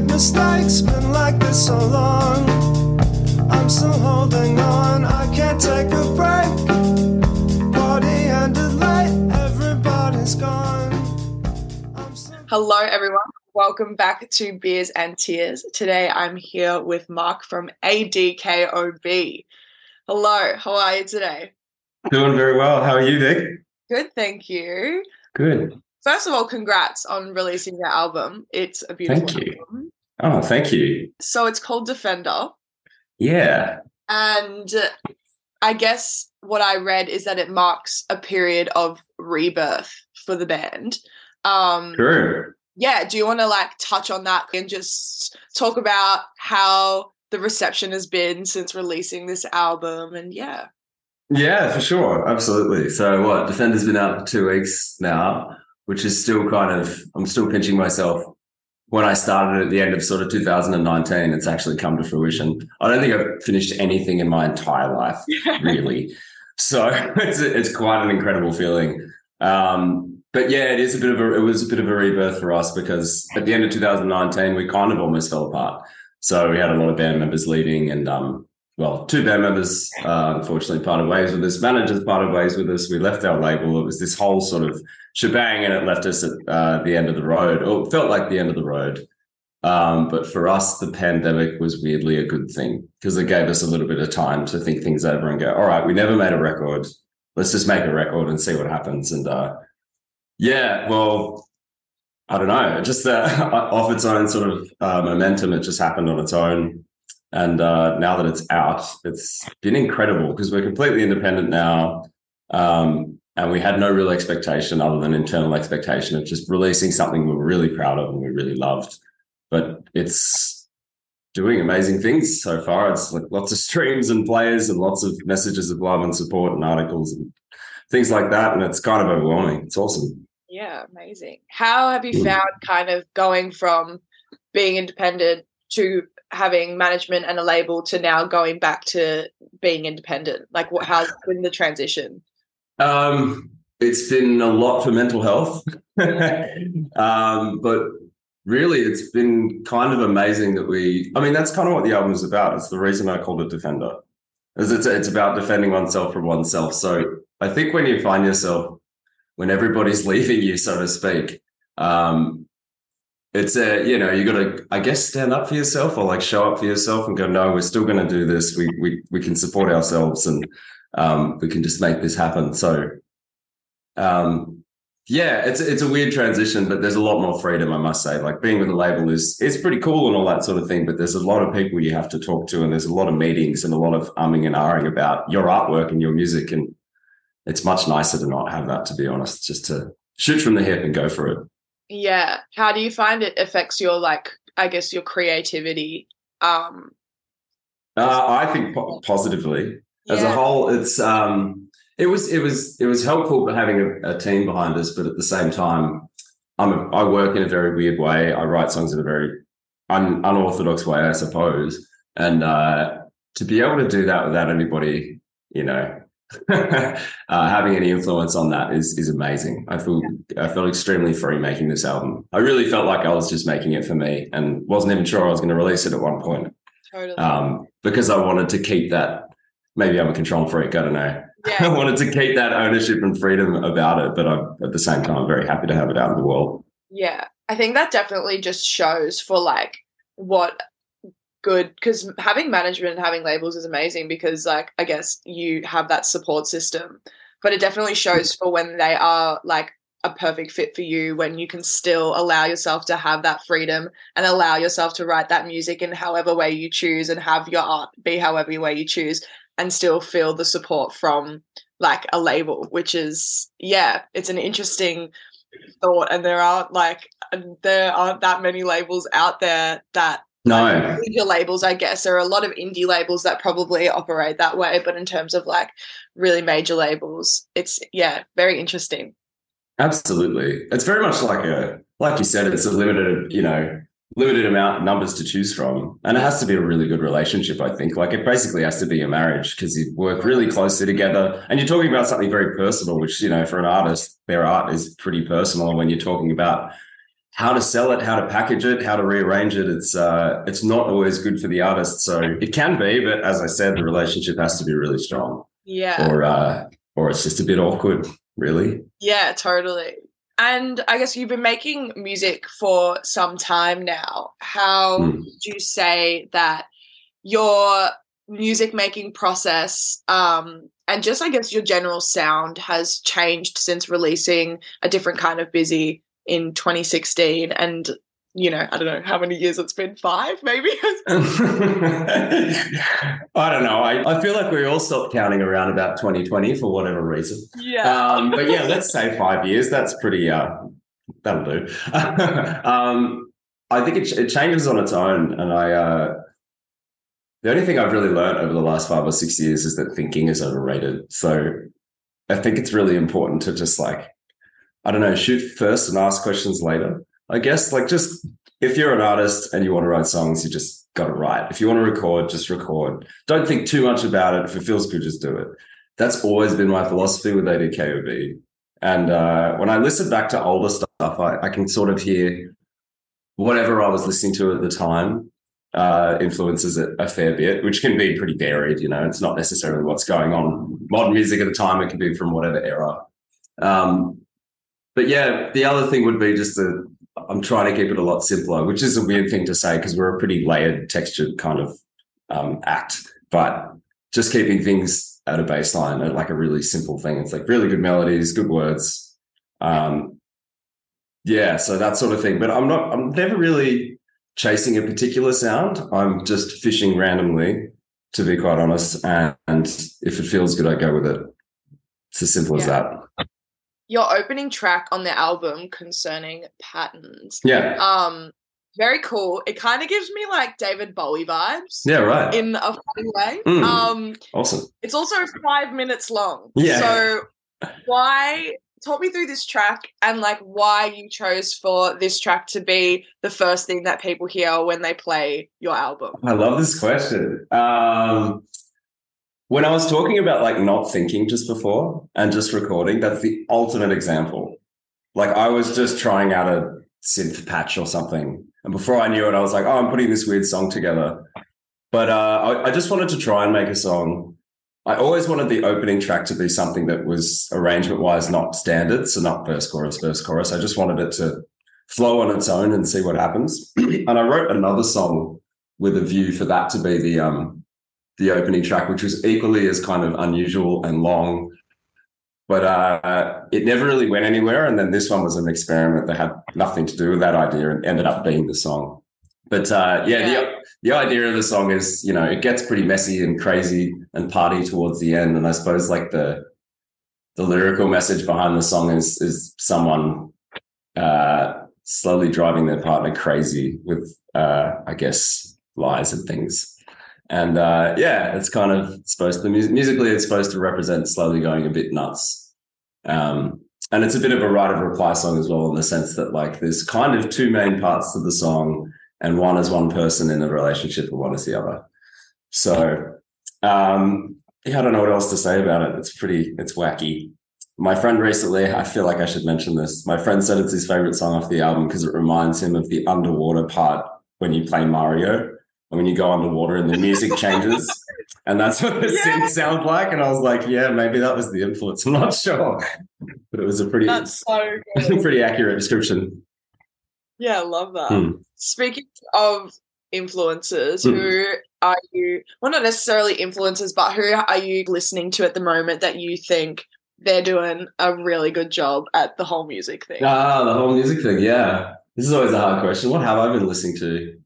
I can't get a break. I create mistakes, been like this so long. I'm still holding on, I can't take a break. Party ended late, everybody's gone. I'm still- Hello, everyone. Welcome back to Beers and Tears. Today I'm here with Mark from ADKOB. Hello, how are you today? Doing very well. How are you, Vic? Good, thank you. Good. First of all, congrats on releasing your album. It's a beautiful Thank you. album. Oh, thank you. So it's called Defender. Yeah. And I guess what I read is that it marks a period of rebirth for the band. Um, True. yeah, do you want to like touch on that and just talk about how the reception has been since releasing this album? And yeah, Yeah, for sure. Absolutely. So, what? Defender's been out for two weeks now, which is still kind of, I'm still pinching myself. When I started at the end of sort of 2019, it's actually come to fruition. I don't think I've finished anything in my entire life, really. So it's it's quite an incredible feeling. Um, but yeah, it is a bit of a it was a bit of a rebirth for us because at the end of 2019 we kind of almost fell apart. So we had a lot of band members leaving, and um, well, two band members uh, unfortunately parted ways with us. Managers parted ways with us. We left our label. It was this whole sort of shebang, and it left us at uh, the end of the road. Or it felt like the end of the road. Um, but for us, the pandemic was weirdly a good thing because it gave us a little bit of time to think things over and go, all right, we never made a record. Let's just make a record and see what happens. And uh, yeah, well, I don't know, just uh, off its own sort of uh, momentum, it just happened on its own. And uh, now that it's out, it's been incredible because we're completely independent now. Um, and we had no real expectation other than internal expectation of just releasing something we were really proud of and we really loved. But it's doing amazing things so far. It's like lots of streams and players and lots of messages of love and support and articles and things like that. And it's kind of overwhelming. It's awesome. yeah, amazing. How have you Mm. found kind of going from being independent to having management and a label to now going back to being independent? Like, what? How's been the transition? Um, it's been a lot for mental health. um, but really, it's been kind of amazing that we, I mean, that's kind of what the album is about. It's the reason I called it Defender. Is it's, it's about defending oneself from oneself. So I think when you find yourself, when everybody's leaving you, so to speak, um, it's a, you know, you got to, I guess, stand up for yourself or like show up for yourself and go, no, we're still going to do this. We, we, we can support ourselves and, um, we can just make this happen. So, um, yeah, it's it's a weird transition, but there's a lot more freedom, I must say. Like being with a label is it's pretty cool and all that sort of thing, but there's a lot of people you have to talk to, and there's a lot of meetings and a lot of umming and ahhing about your artwork and your music, and it's much nicer to not have that, to be honest. Just to shoot from the hip and go for it. Yeah. How do you find it affects your like, I guess, your creativity? Um, Uh, I think po- positively. as a whole it's um it was it was it was helpful having a, a team behind us but at the same time i'm a, i work in a very weird way i write songs in a very un, unorthodox way i suppose and uh to be able to do that without anybody you know uh, having any influence on that is is amazing i feel i felt extremely free making this album i really felt like i was just making it for me and wasn't even sure i was going to release it at one point Totally. um, because I wanted to keep that. Maybe I'm a control freak. I don't know. I wanted to keep that ownership and freedom about it, but I'm at the same time very happy to have it out in the world. Yeah. I think that definitely just shows for like what good because having management and having labels is amazing because like I guess you have that support system. But it definitely shows for when they are like a perfect fit for you when you can still allow yourself to have that freedom and allow yourself to write that music in however way you choose and have your art be however way you choose and still feel the support from like a label which is yeah it's an interesting thought and there aren't like there aren't that many labels out there that No, major labels, I guess. There are a lot of indie labels that probably operate that way, but in terms of like really major labels, it's yeah, very interesting. absolutely. It's very much like a, like you said, it's a limited, you know, limited amount numbers to choose from, and it has to be a really good relationship. I think, like it basically has to be a marriage because you work really closely together, and you're talking about something very personal, which you know, for an artist, their art is pretty personal. When you're talking about how to sell it, how to package it, how to rearrange it. It's uh, it's not always good for the artist. So it can be, but as I said, the relationship has to be really strong, Yeah. or uh, or it's just a bit awkward, really. Yeah, totally. And I guess you've been making music for some time now. How Mm. would you say that your music making process um, and just, I guess, your general sound has changed since releasing a different kind of busy in 2016? And, you know, I don't know how many years it's been, five maybe? I don't know. I, I feel like we all stopped counting around about 2020 for whatever reason. yeah. Um, but yeah, let's say five years. That's pretty. Uh, that'll do. um, I think it, it changes on its own, and I. Uh, the only thing I've really learned over the last five or six years is that thinking is overrated. So I think it's really important to just like, I don't know, shoot first and ask questions later. I guess like just if you're an artist and you want to write songs, you just got to write. If you want to record, just record. Don't think too much about it. If it feels good, just do it. That's always been my philosophy with ADKOB. And uh, when I listen back to older stuff, I, I can sort of hear whatever I was listening to at the time uh, influences it a fair bit, which can be pretty varied. You know, it's not necessarily what's going on modern music at the time. It can be from whatever era. Um, but yeah, the other thing would be just to I'm trying to keep it a lot simpler, which is a weird thing to say because we're a pretty layered, textured kind of um, act. But just keeping things at a baseline, at like a really simple thing. It's like really good melodies, good words. Um, yeah, so that sort of thing. But I'm not. I'm never really chasing a particular sound. I'm just fishing randomly, to be quite honest. And, and if it feels good, I go with it. It's as simple as that. Your opening track on the album concerning patterns. Yeah. Um, very cool. It kind of gives me like David Bowie vibes. Yeah. Right. In a funny way. Mm. Um, awesome. it's also five minutes long. Yeah. So why talk me through this track and like why you chose for this track to be the first thing that people hear when they play your album? I love this question. Um, when I was talking about like not thinking just before and just recording, that's the ultimate example. Like I was just trying out a synth patch or something. And before I knew it, I was like, oh, I'm putting this weird song together. But uh, I, I just wanted to try and make a song. I always wanted the opening track to be something that was arrangement wise not standard. So not verse, chorus, verse, chorus. I just wanted it to flow on its own and see what happens. and I wrote another song with a view for that to be the um the opening track, which was equally as kind of unusual and long. But uh, it never really went anywhere. And then this one was an experiment that had nothing to do with that idea and ended up being the song. But uh, yeah, Yeah. The, the idea of the song is, you know, it gets pretty messy and crazy and party towards the end. And I suppose like the the lyrical message behind the song is is someone uh, slowly driving their partner crazy with, uh, I guess, lies and things. And uh, yeah, it's kind of supposed to mus- musically, it's supposed to represent slowly going a bit nuts. Um, and it's a bit of a right of reply song as well, in the sense that like there's kind of two main parts to the song, and one is one person in a relationship, and one is the other. So um, yeah, I don't know what else to say about it. It's pretty, it's wacky. My friend recently, I feel like I should mention this. My friend said it's his favorite song off the album because it reminds him of the underwater part when you play Mario when you go underwater and the music changes. And that's what the Yeah. synth sounds like. And I was like, yeah, maybe that was the influence. I'm not sure. But it was a pretty, That's so good. pretty accurate description. Yeah, I love that. Hmm. Speaking of influencers, Hmm. who are you? Well, not necessarily influencers, but who are you listening to at the moment that you think they're doing a really good job at the whole music thing? Ah, the whole music thing. Yeah. This is always a hard question. What have I been listening to?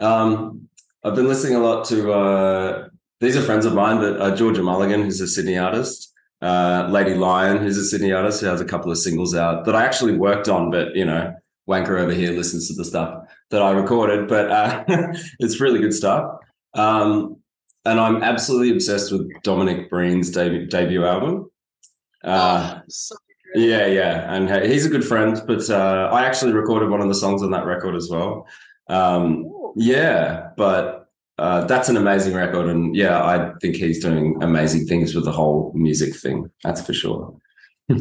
Um, I've been listening a lot to, uh, these are friends of mine, but uh, Georgia Mulligan, who's a Sydney artist, uh, Lady Lion, who's a Sydney artist who has a couple of singles out that I actually worked on, but, you know, wanker over here listens to the stuff that I recorded, but uh, it's really good stuff. Um, and I'm absolutely obsessed with Dominic Breen's debut, debut album. Uh, oh, so yeah, yeah, and he's a good friend. But uh, I actually recorded one of the songs on that record as well. Um, yeah, but uh, that's an amazing record, and yeah, I think he's doing amazing things with the whole music thing. That's for sure.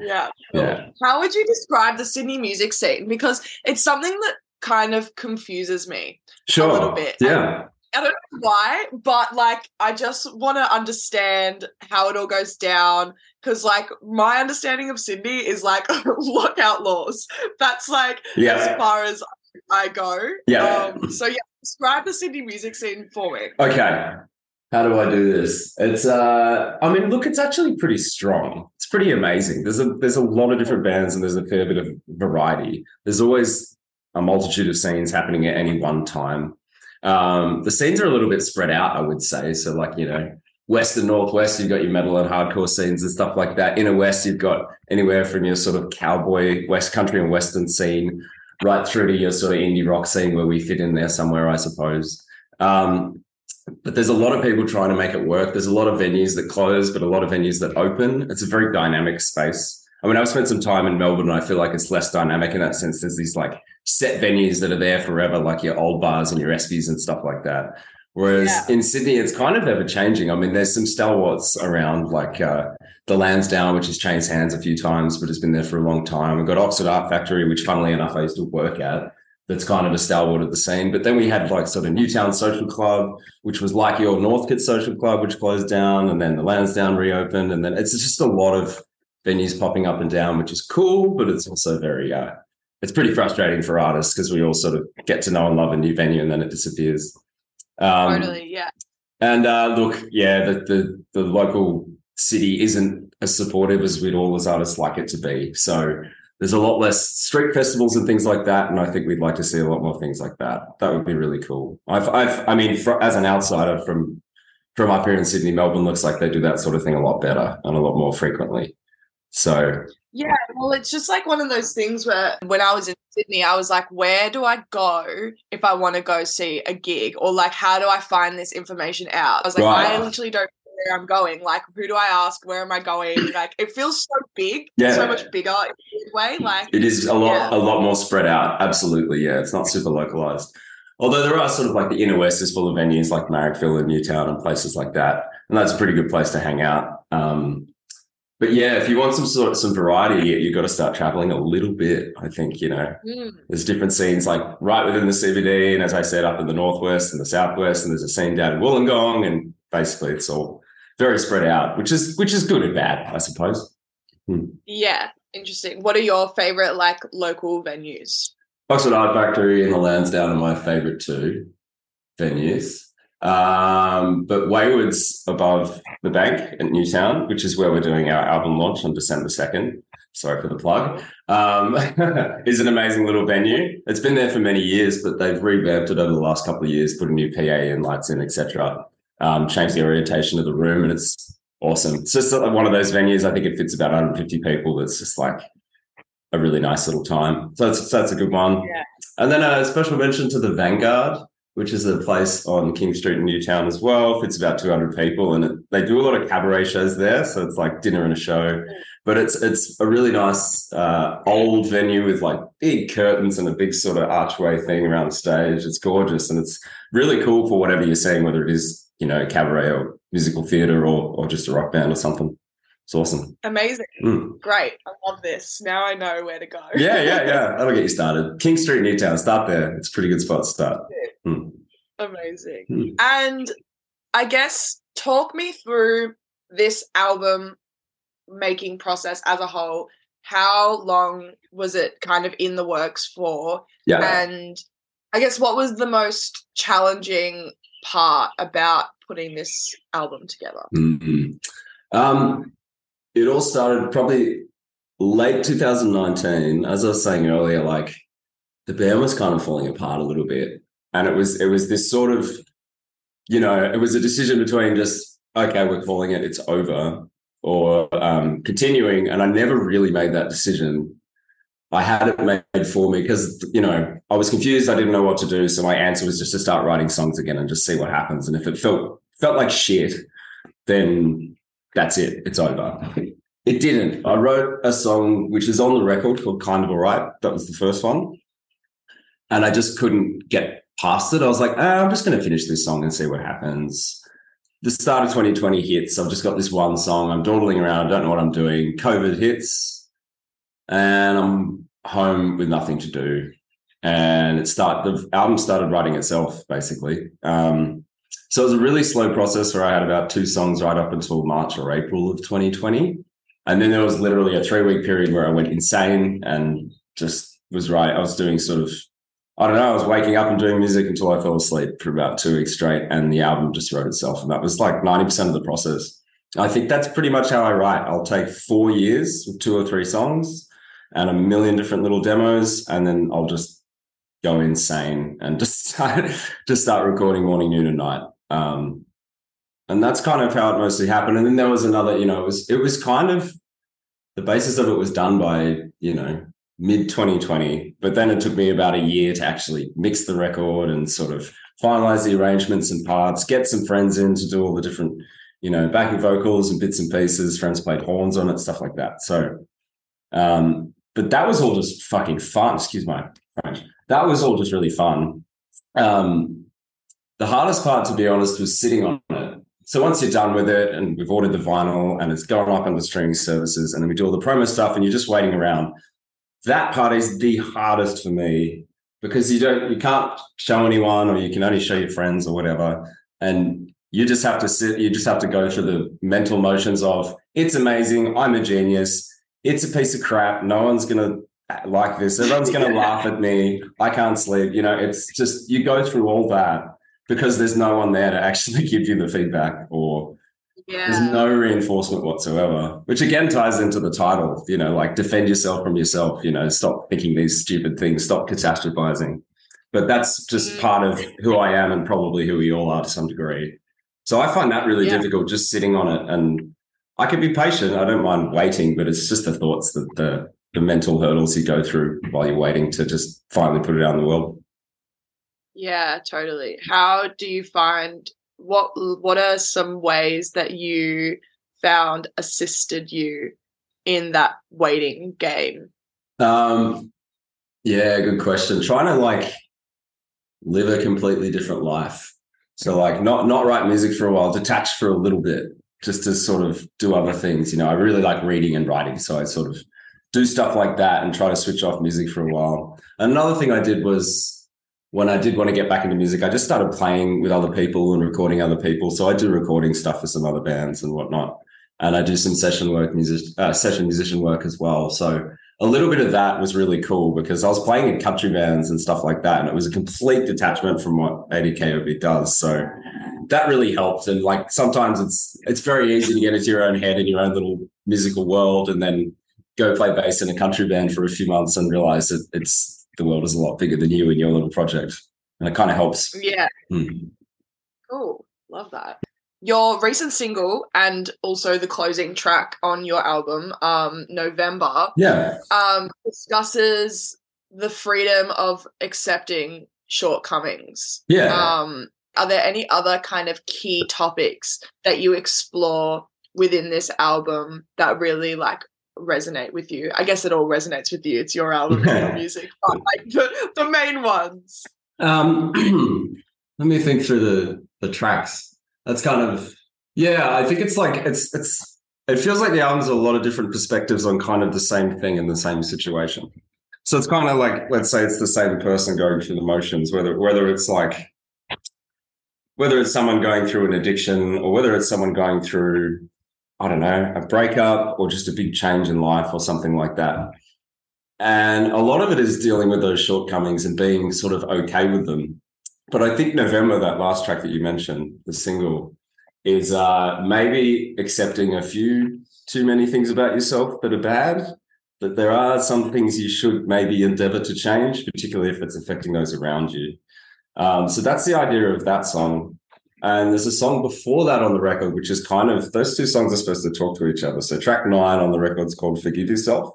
Yeah. yeah, How would you describe the Sydney music scene? Because it's something that kind of confuses me. sure. A little bit. Yeah, I don't know why, but like I just want to understand how it all goes down. Because like my understanding of Sydney is like lockout laws. That's like as far as I go. Yeah. Um, so yeah, describe the Sydney music scene for me. Okay. How do I do this? It's uh I mean, look, it's actually pretty strong. It's pretty amazing. There's a there's a lot of different bands and there's a fair bit of variety. There's always a multitude of scenes happening at any one time. Um, the scenes are a little bit spread out, I would say. So, like, you know, west and northwest, you've got your metal and hardcore scenes and stuff like that. Inner west, you've got anywhere from your sort of cowboy, west country and western scene right through to your sort of indie rock scene where we fit in there somewhere, I suppose. Um, but there's a lot of people trying to make it work. There's a lot of venues that close, but a lot of venues that open. It's a very dynamic space. I mean, I've spent some time in Melbourne and I feel like it's less dynamic in that sense. There's these like set venues that are there forever, like your old bars and your ESPYs and stuff like that. Whereas Yeah. in Sydney, it's kind of ever changing. I mean, there's some stalwarts around, like uh, the Lansdowne, which has changed hands a few times, but has been there for a long time. We've got Oxford Art Factory, which, funnily enough, I used to work at. That's kind of a stalwart of the scene. But then we had like sort of Newtown Social Club, which was like your Northcote Social Club, which closed down, and then the Lansdowne reopened, and then it's just a lot of venues popping up and down, which is cool, but it's also very uh, it's pretty frustrating for artists because we all sort of get to know and love a new venue and then it disappears. Um, totally, yeah. and uh, look, yeah, the, the the local city isn't as supportive as we'd all as artists like it to be. So there's a lot less street festivals and things like that, and I think we'd like to see a lot more things like that. That would be really cool. I've, I've I mean, fr as an outsider from from up here in Sydney, Melbourne looks like they do that sort of thing a lot better and a lot more frequently. So Yeah, well, it's just like one of those things where when I was in Sydney, I was like, where do I go if I want to go see a gig? Or like, how do I find this information out? I was like, Right. I literally don't know where I'm going. Like, who do I ask? Where am I going? Like, it feels so big, Yeah. so much bigger in a way. Like, It is a lot, Yeah. a lot more spread out. Absolutely, yeah. It's not super localized. Although there are sort of like the inner west is full of venues like Marrickville and Newtown and places like that, and that's a pretty good place to hang out. Um, but yeah, if you want some sort of some variety, you've got to start traveling a little bit. I think you know mm, there's different scenes like right within the CBD, and as I said, up in the northwest and the southwest, and there's a scene down in Wollongong, and basically it's all very spread out, which is which is good and bad, I suppose. yeah, interesting. What are your favorite like local venues? Oxford Art Factory and the Lansdowne are my favourite two venues. Um, but Wayward's above the bank at Newtown, which is where we're doing our album launch on December 2nd. Sorry for the plug. Um, is an amazing little venue. It's been there for many years, but they've revamped it over the last couple of years, put a new PA and lights in, etc. Um, changed the orientation of the room, and it's awesome. It's just one of those venues. I think it fits about 150 people. That's just like a really nice little time. So that's, so that's a good one. Yeah. And then a special mention to the Vanguard, which is a place on King Street in Newtown as well. Fits about 200 people, and it, they do a lot of cabaret shows there. So it's like dinner and a show. But it's it's a really nice uh, old venue with like big curtains and a big sort of archway thing around the stage. It's gorgeous and it's really cool for whatever you're seeing, whether it is you know cabaret or musical theatre or or just a rock band or something. It's awesome. Amazing. Mm. Great. I love this. Now I know where to go. Yeah, yeah, yeah. That'll get you started. King Street, Newtown. Start there. It's a pretty good spot to start. Mm. Amazing. Hmm. And I guess talk me through this album making process as a whole. How long was it kind of in the works for? Yeah. And I guess what was the most challenging part about putting this album together? Mhm. Um, it all started probably late 2019. As I was saying earlier, like the band was kind of falling apart a little bit, and it was it was this sort of, you know, it was a decision between just okay, we're calling it, it's over, or um, continuing. And I never really made that decision. I had it made for me because you know I was confused. I didn't know what to do, so my answer was just to start writing songs again and just see what happens. And if it felt felt like shit, then that's it. It's over. It didn't. I wrote a song which is on the record called "Kind of Alright." That was the first one, and I just couldn't get past it. I was like, ah, I'm just going to finish this song and see what happens. The start of 2020 hits. I've just got this one song. I'm dawdling around. I don't know what I'm doing. COVID hits, and I'm home with nothing to do. And it start the album started writing itself basically. Um, so it was a really slow process where I had about two songs right up until March or April of 2020. And then there was literally a three week period where I went insane and just was right. I was doing sort of, I don't know, I was waking up and doing music until I fell asleep for about two weeks straight. And the album just wrote itself. And that was like 90% of the process. I think that's pretty much how I write. I'll take four years with two or three songs and a million different little demos. And then I'll just go insane and just start, just start recording morning, noon, and night. Um, and that's kind of how it mostly happened. And then there was another, you know, it was it was kind of the basis of it was done by, you know, mid 2020. But then it took me about a year to actually mix the record and sort of finalize the arrangements and parts, get some friends in to do all the different, you know, backing vocals and bits and pieces. Friends played horns on it, stuff like that. So um, but that was all just fucking fun. Excuse my French. That was all just really fun. Um, the hardest part, to be honest, was sitting on it. So once you're done with it and we've ordered the vinyl and it's gone up on the streaming services and then we do all the promo stuff and you're just waiting around, that part is the hardest for me because you don't, you can't show anyone or you can only show your friends or whatever. And you just have to sit, you just have to go through the mental motions of it's amazing. I'm a genius. It's a piece of crap. No one's going to like this. Everyone's going to yeah. laugh at me. I can't sleep. You know, it's just, you go through all that because there's no one there to actually give you the feedback or yeah. there's no reinforcement whatsoever, which again ties into the title, you know, like defend yourself from yourself, you know, stop thinking these stupid things, stop catastrophizing. But that's just mm-hmm. part of who I am and probably who we all are to some degree. So I find that really yeah. difficult just sitting on it. And I can be patient. I don't mind waiting, but it's just the thoughts that the, the mental hurdles you go through while you're waiting to just finally put it out in the world. Yeah, totally. How do you find what what are some ways that you found assisted you in that waiting game? Um yeah, good question. Trying to like live a completely different life. So like not not write music for a while, detach for a little bit, just to sort of do other things. You know, I really like reading and writing, so I sort of do stuff like that and try to switch off music for a while. Another thing I did was when I did want to get back into music, I just started playing with other people and recording other people. So I do recording stuff for some other bands and whatnot, and I do some session work, music, uh, session musician work as well. So a little bit of that was really cool because I was playing in country bands and stuff like that, and it was a complete detachment from what ADKOB does. So that really helped. And like sometimes it's it's very easy to get into your own head in your own little musical world, and then go play bass in a country band for a few months and realize that it's the world is a lot bigger than you and your little project. And it kind of helps. Yeah. Hmm. Cool. Love that. Your recent single and also the closing track on your album, um, November, yeah, um, discusses the freedom of accepting shortcomings. Yeah. Um, are there any other kind of key topics that you explore within this album that really like resonate with you? I guess it all resonates with you. It's your album, your music, but like the, the main ones. Um, let me think through the the tracks. That's kind of yeah. I think it's like it's it's it feels like the album's a lot of different perspectives on kind of the same thing in the same situation. So it's kind of like let's say it's the same person going through the motions, whether whether it's like whether it's someone going through an addiction or whether it's someone going through I don't know, a breakup or just a big change in life or something like that. And a lot of it is dealing with those shortcomings and being sort of okay with them. But I think November, that last track that you mentioned, the single, is uh, maybe accepting a few too many things about yourself that are bad. That there are some things you should maybe endeavor to change, particularly if it's affecting those around you. Um, so that's the idea of that song. And there's a song before that on the record, which is kind of those two songs are supposed to talk to each other. So track nine on the record is called Forgive Yourself.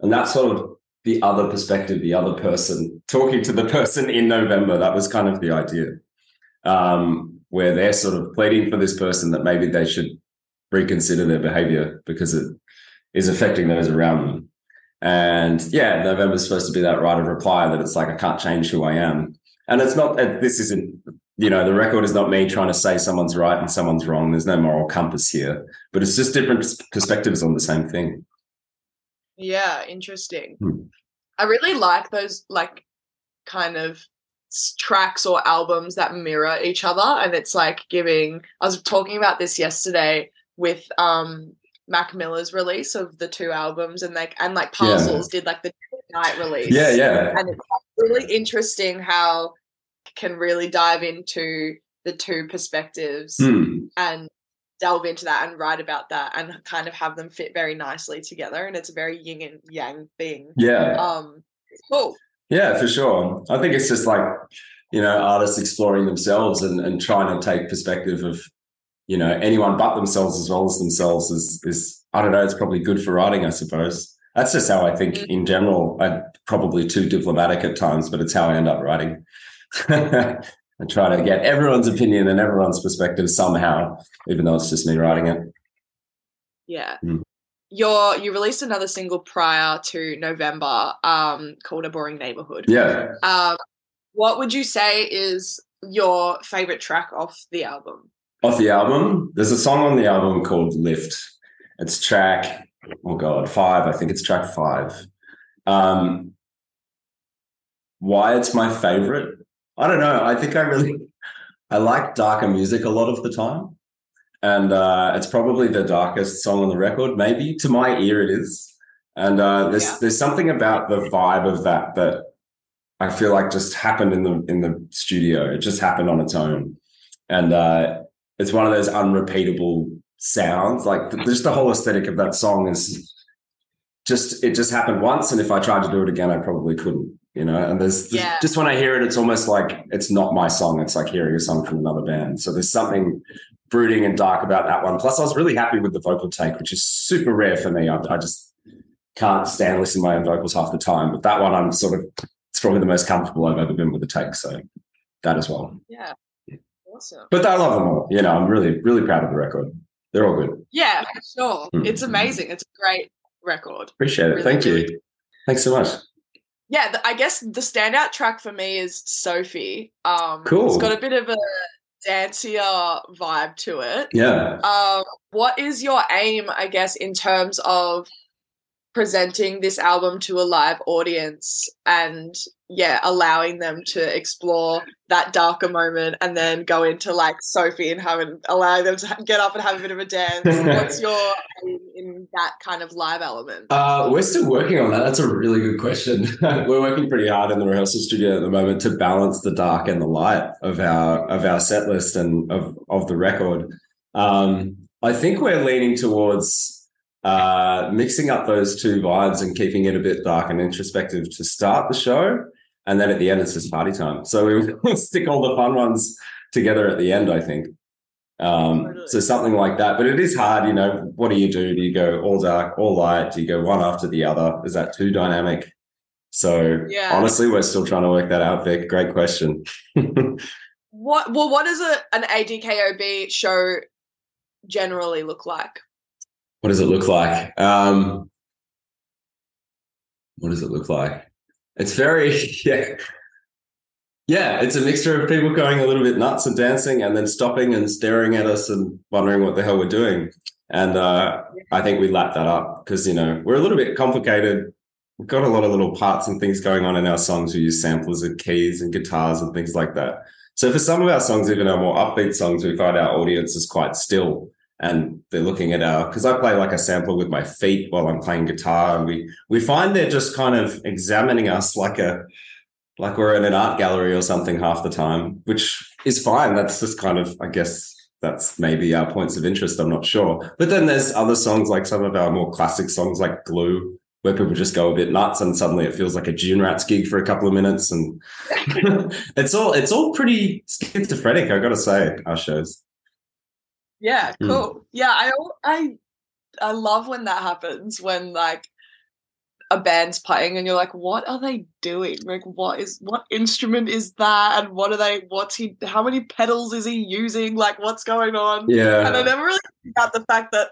And that's sort of the other perspective, the other person, talking to the person in November. That was kind of the idea, um, where they're sort of pleading for this person that maybe they should reconsider their behavior because it is affecting those around them. And yeah, November's supposed to be that right of reply that it's like, I can't change who I am. And it's not, that this isn't, you know, the record is not me trying to say someone's right and someone's wrong. There's no moral compass here, but it's just different perspectives on the same thing. Yeah, interesting. Hmm. I really like those like kind of tracks or albums that mirror each other and it's like giving I was talking about this yesterday with um Mac Miller's release of the two albums and like and like Yeah. Parcels did like the night release. Yeah, yeah. And it's really interesting how can really dive into the two perspectives Hmm. and delve into that and write about that and kind of have them fit very nicely together and it's a very yin and yang thing Yeah. um cool Yeah, for sure. I think it's just like, you know, artists exploring themselves and, and trying to take perspective of, you know, anyone but themselves as well as themselves is is I don't know, it's probably good for writing, I suppose. That's just how I think Mm. in general. I'm probably too diplomatic at times, but it's how I end up writing. I try to get everyone's opinion and everyone's perspective somehow, even though it's just me writing it. yeah Mm. your you released another single prior to november um called a boring neighborhood Yeah. um what would you say is your favorite track off the album off the album. There's a song on the album called Lift. It's track, oh God, five. I think it's track five. Um, why it's my favorite? I don't know. I think I really, I like darker music a lot of the time. And uh, it's probably the darkest song on the record. Maybe to my ear, it is. And uh, there's Yeah. there's something about the vibe of that that I feel like just happened in the in the studio. It just happened on its own, and uh, it's one of those unrepeatable sounds. Like just the whole aesthetic of that song is just it just happened once, and if I tried to do it again, I probably couldn't. You know, and there's Yeah. just when I hear it, it's almost like it's not my song. It's like hearing a song from another band. So there's something brooding and dark about that one. Plus, I was really happy with the vocal take, which is super rare for me. I, I just can't stand listening to my own vocals half the time. But that one, I'm sort of it's probably the most comfortable I've ever been with the take. So that as well. yeah awesome But I love them all. You know, I'm really, really proud of the record. They're all good. yeah for sure Mm. it's amazing it's a great record Appreciate it. Really, Thank really you. Thanks so much. Yeah the, i guess the standout track for me is sophie um Cool. it's got a bit of a dancier vibe to it Yeah. um what is your aim i guess in terms of presenting this album to a live audience and yeah allowing them to explore that darker moment and then go into like sophie and having allowing them to get up and have a bit of a dance what's your aim in that kind of live element Uh, we're still working on that. That's a really good question. we're working pretty hard in the rehearsal studio at the moment to balance the dark and the light of our of our set list and of of the record. Um, I think we're leaning towards uh, mixing up those two vibes and keeping it a bit dark and introspective to start the show, and then at the end it's just party time. So we will stick all the fun ones together at the end. I think. Um, Totally. so something like that, but it is hard, you know. What do you do? Do you go all dark, all light? Do you go one after the other? Is that too dynamic? So Yeah. honestly, we're still trying to work that out, Vic. Great question. what well what does a, an adkob show generally look like what does it look like? Um, what does it look like? It's very yeah. Yeah, it's a mixture of people going a little bit nuts and dancing and then stopping and staring at us and wondering what the hell we're doing. And uh, I think we lap that up because, you know, we're a little bit complicated. We've got a lot of little parts and things going on in our songs. We use samplers and keys and guitars and things like that. So for some of our songs, even our more upbeat songs, we find our audience is quite still and they're looking at our because I play like a sampler with my feet while I'm playing guitar, and we we find they're just kind of examining us like a like we're in an art gallery or something half the time, which is fine. That's just kind of I guess that's maybe our points of interest. I'm not sure, but then there's other songs like some of our more classic songs like Glue. Where people just go a bit nuts and suddenly it feels like a Dune Rats gig for a couple of minutes, and it's all it's all pretty schizophrenic. I got to say, our shows. Yeah, Mm. cool. Yeah, I I I love when that happens when like a band's playing and you're like, what are they doing? Like, what is what instrument is that? And what are they? What's he? How many pedals is he using? Like, what's going on? Yeah. And I never really think about the fact that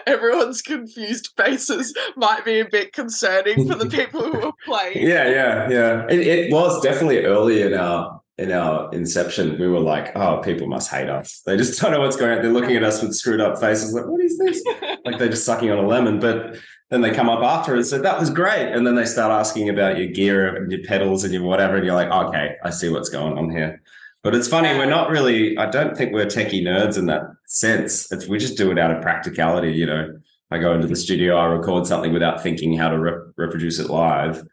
everyone's confused faces might be a bit concerning for the people who are playing. Yeah, yeah, yeah. It, it was definitely early in our in our inception. We were like, oh, people must hate us. They just don't know what's going on. They're looking at us with screwed up faces, like, what is this? like they're just sucking on a lemon. But then they come up after and said, that was great. And then they start asking about your gear and your pedals and your whatever. And you're like, okay, I see what's going on here. But it's funny, we're not really, I don't think we're techie nerds in that sense. It's, we just do it out of practicality. You know, I go into the studio, I record something without thinking how to re- reproduce it live.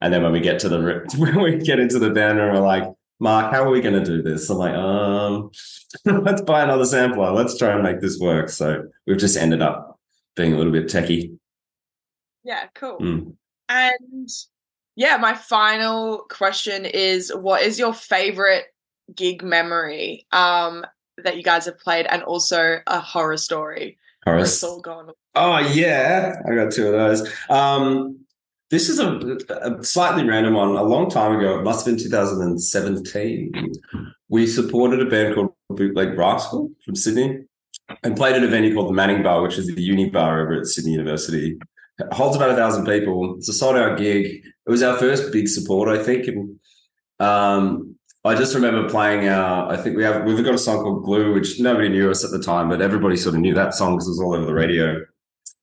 And then when we get to the, re- when we get into the band and we're like, Mark, how are we going to do this? I'm like, um, let's buy another sampler. Let's try and make this work. So we've just ended up being a little bit techie. Yeah, cool. Mm. And yeah, my final question is what is your favorite gig memory um that you guys have played and also a horror story? It's all gone. Oh yeah, I got two of those. Um, this is a, a slightly random one. A long time ago, it must have been 2017. We supported a band called Bootleg Rascal from Sydney, and played at a venue called the Manning Bar, which is the uni bar over at Sydney University. It holds about a thousand people. It's a sold out gig. It was our first big support, I think. And um, I just remember playing our. I think we have we've got a song called Glue, which nobody knew us at the time, but everybody sort of knew that song because it was all over the radio.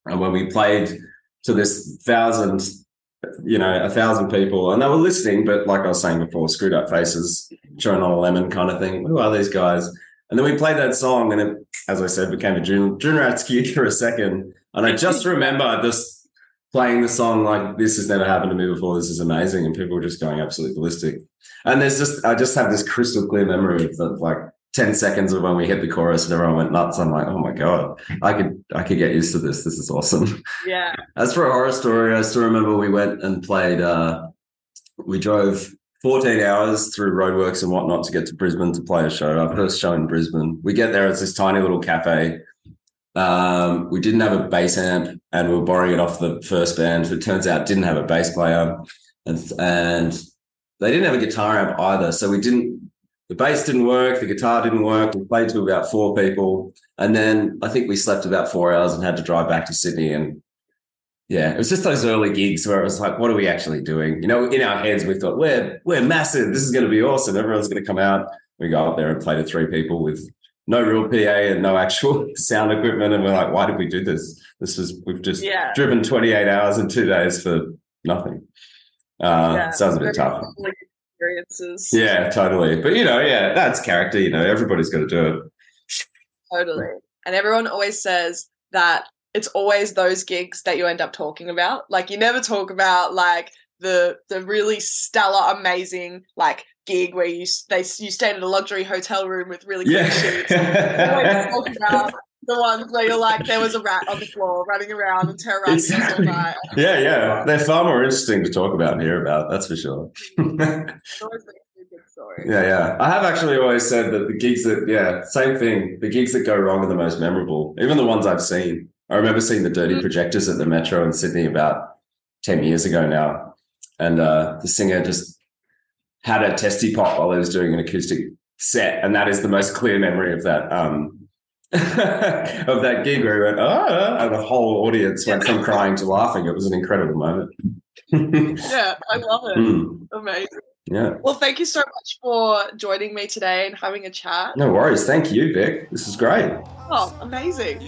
And when we played to this thousand, you know, a thousand people, and they were listening, but like I was saying before, screwed up faces, chewing on a lemon kind of thing. Who are these guys? And then we played that song, and it, as I said, became a Dune Dune Rats cue for a second. And I just remember just playing the song like this has never happened to me before. This is amazing, and people were just going absolutely ballistic. And there's just I just have this crystal clear memory of the, like 10 seconds of when we hit the chorus and everyone went nuts. I'm like, oh my God, I could I could get used to this. This is awesome. Yeah. As for a horror story, I still remember we went and played uh we drove 14 hours through roadworks and whatnot to get to Brisbane to play a show. Our first show in Brisbane. We get there, it's this tiny little cafe. Um, we didn't have a bass amp and we were borrowing it off the first band, who it turns out didn't have a bass player. And and they didn't have a guitar amp either. So we didn't the bass didn't work, the guitar didn't work. We played to about four people. And then I think we slept about four hours and had to drive back to Sydney. And yeah, it was just those early gigs where it was like, what are we actually doing? You know, in our heads, we thought, we're we're massive. This is going to be awesome. Everyone's going to come out. We go up there and play to three people with no real PA and no actual sound equipment. And we're like, why did we do this? This is we've just Yeah. driven 28 hours in two days for nothing. Uh, yeah. sounds a bit tough. humbling Experiences. Yeah, totally. But you know, yeah, that's character. You know, everybody's got to do it. Totally. And everyone always says that it's always those gigs that you end up talking about. Like you never talk about like the the really stellar, amazing like gig where you they you stayed in a luxury hotel room with really sheets. Yeah. about the ones where you're like there was a rat on the floor running around and terrorizing Exactly. us all night. yeah, yeah. They're far more interesting to talk about and hear about, that's for sure. yeah, always makes me story. yeah. I have actually always said that the gigs that, yeah, same thing. The gigs that go wrong are the most memorable, even the ones I've seen. I remember seeing the dirty Mhm. projectors at the Metro in Sydney about 10 years ago now. And uh, the singer just had a testy pop while he was doing an acoustic set. And that is the most clear memory of that. Um, of that gig where he went, oh, and the whole audience went from crying to laughing. It was an incredible moment. Yeah, I love it. Mm, Amazing. yeah. Well, thank you so much for joining me today and having a chat. No worries. Thank you, Vic. This is great. Oh, amazing.